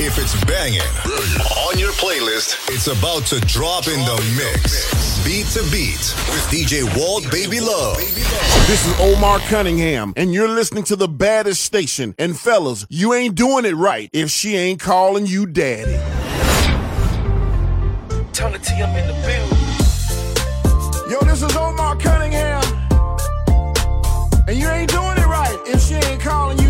If it's banging on your playlist, it's about to drop, in the mix. Beat to beat with DJ Walt Baby Love. This is Omar Cunningham, and you're listening to the baddest station. And fellas, you ain't doing it right if she ain't calling you daddy. Tell it T, I'm in the building. Yo, this is Omar Cunningham, and you ain't doing it right if she ain't calling you.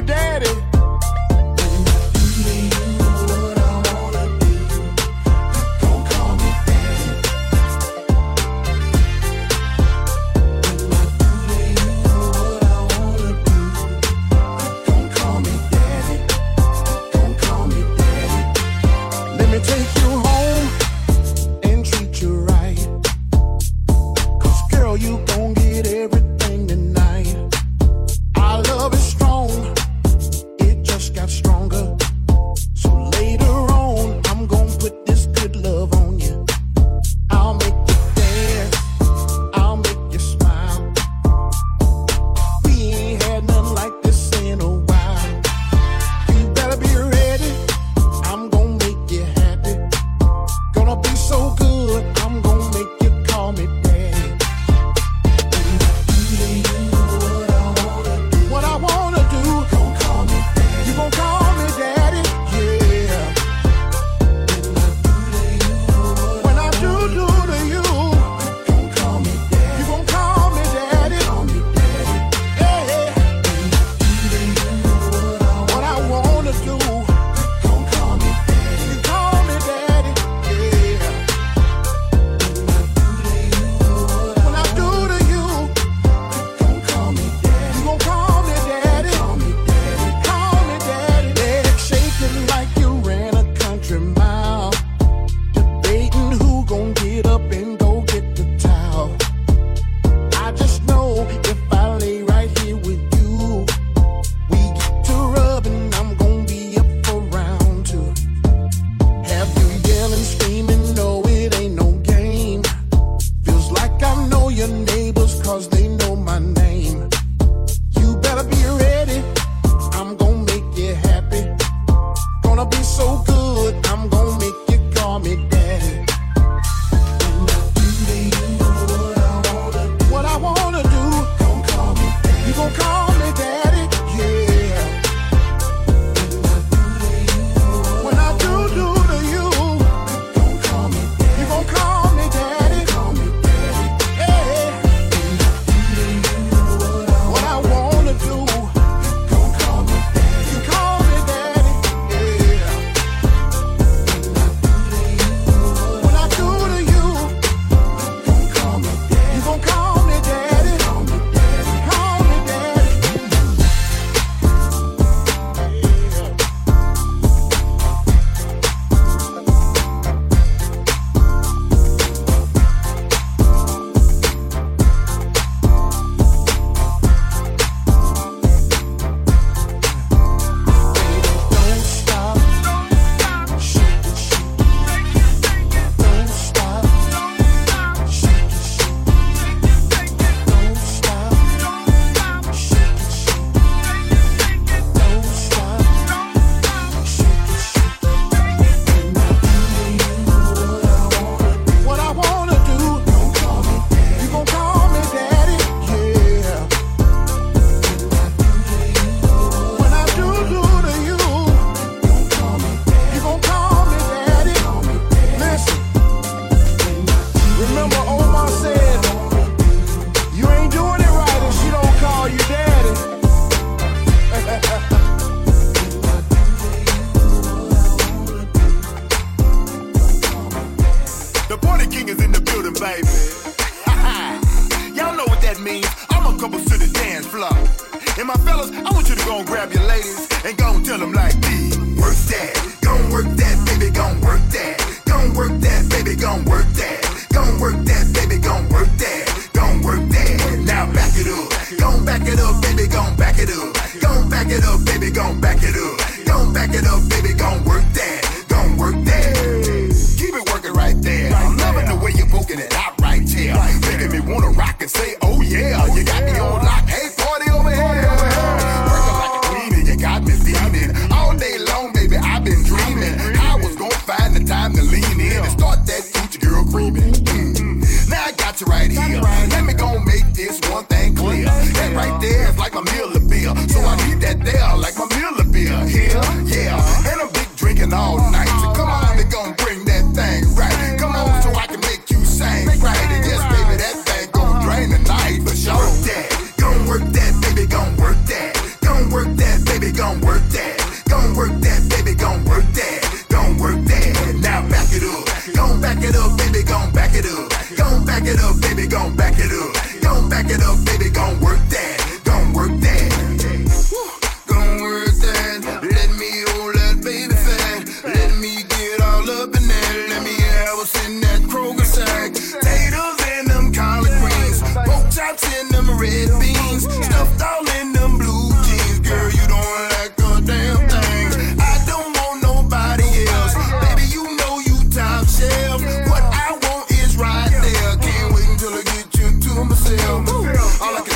that means I'm a couple to the dance floor. And my fellas, I want you to go and grab your ladies and go and tell them like me, Work that, gon' work that, baby, gon' work that. Gon' work that, baby, gon' work that. Gon' work that, baby, gon' work that. Gon' work that. Now back it up. Gon' back it up, baby, gon' back it up. Gon' back it up, baby, gon' back it up. All I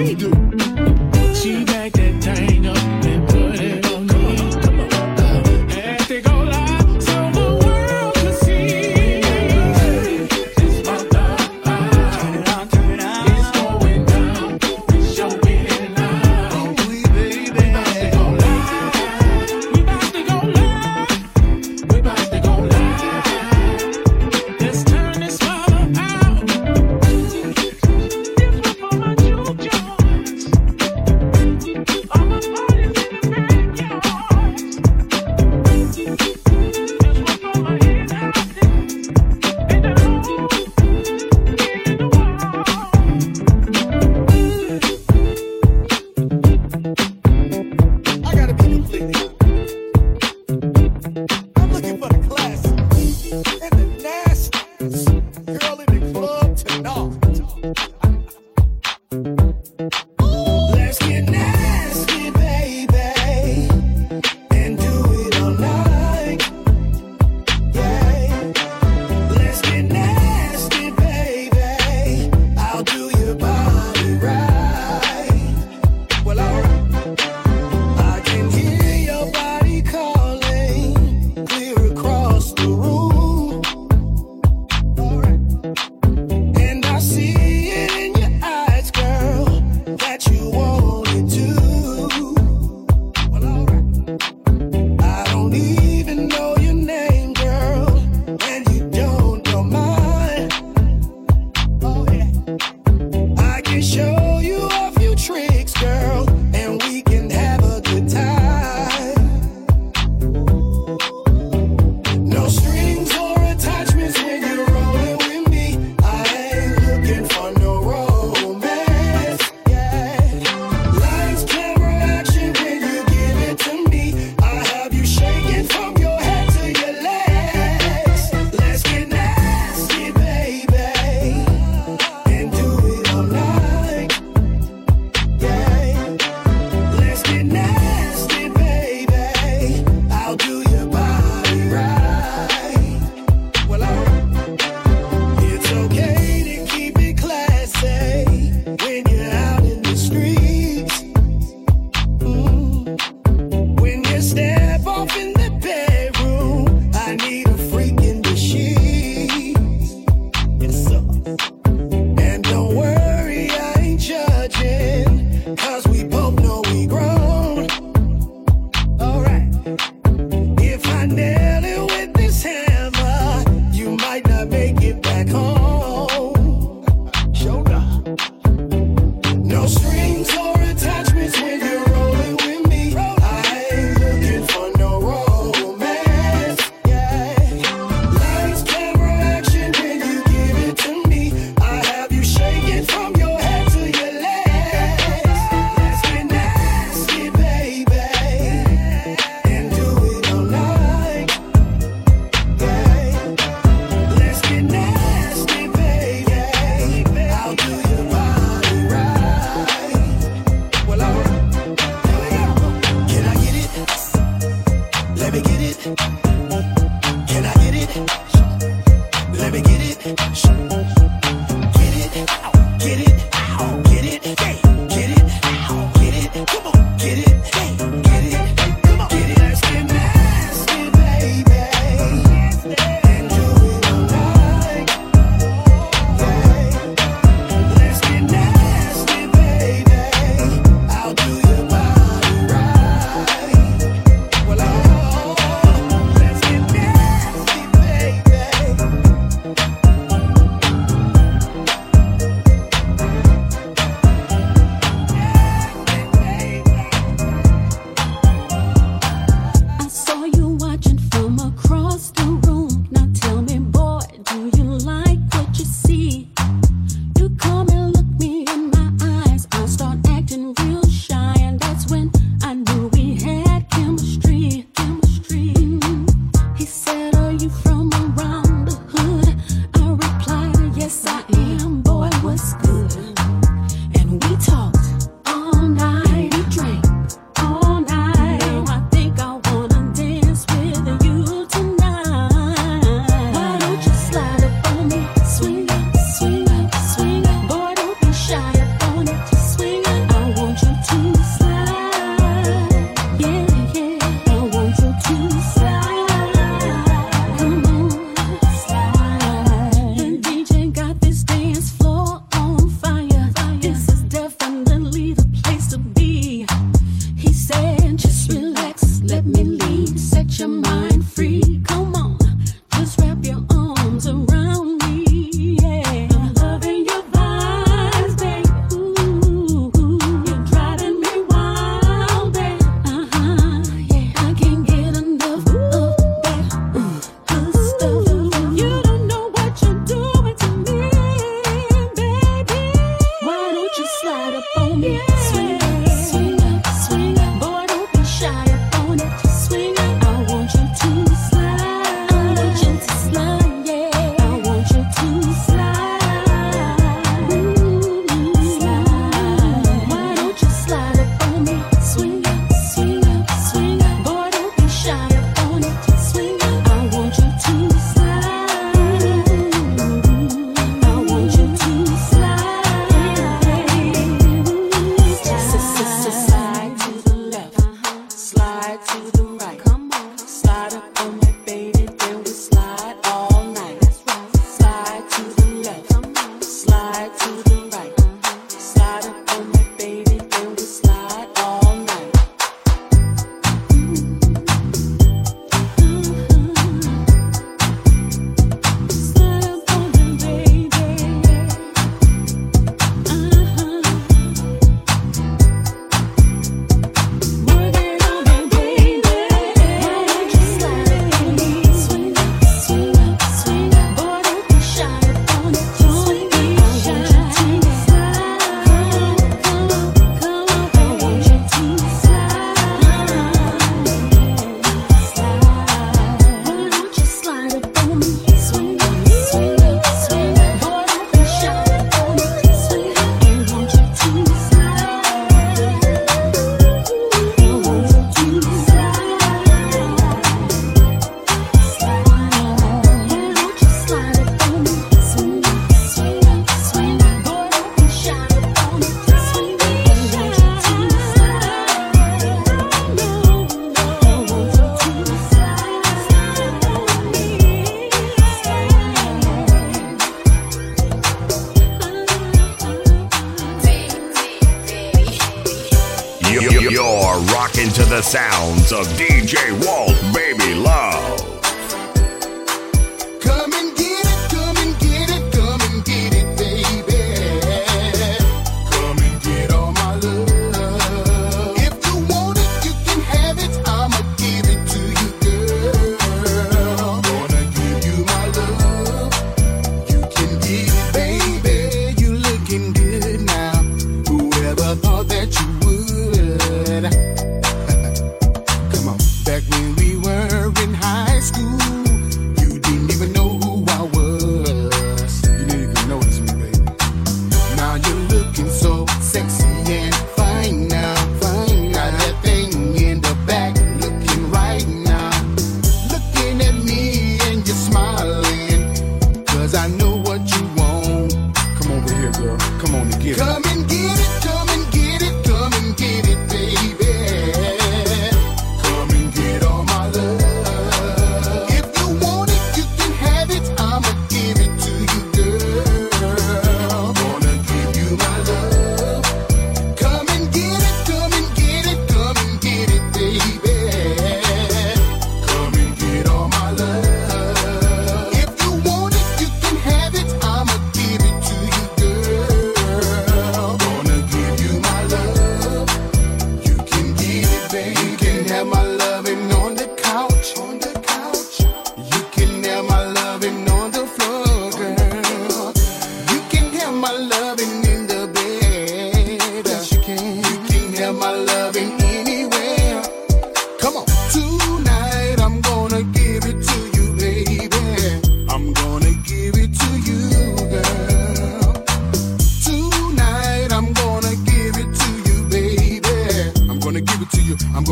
we do.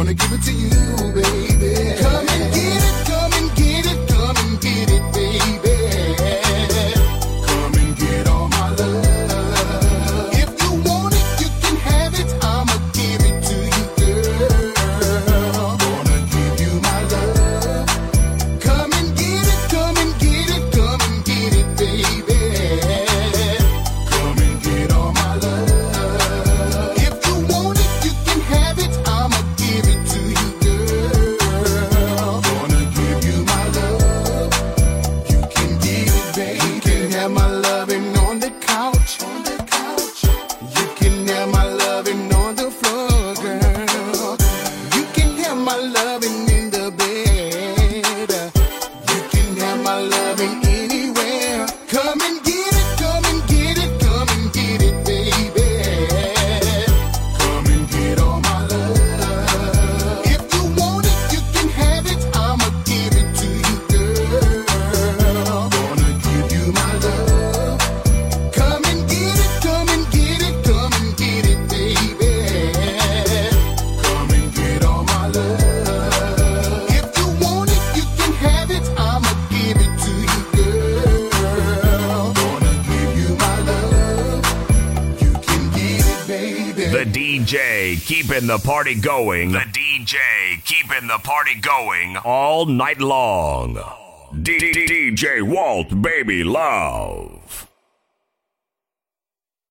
Gonna give it to you, keeping the party going. The DJ keeping the party going all night long. DJ Walt Baby Love.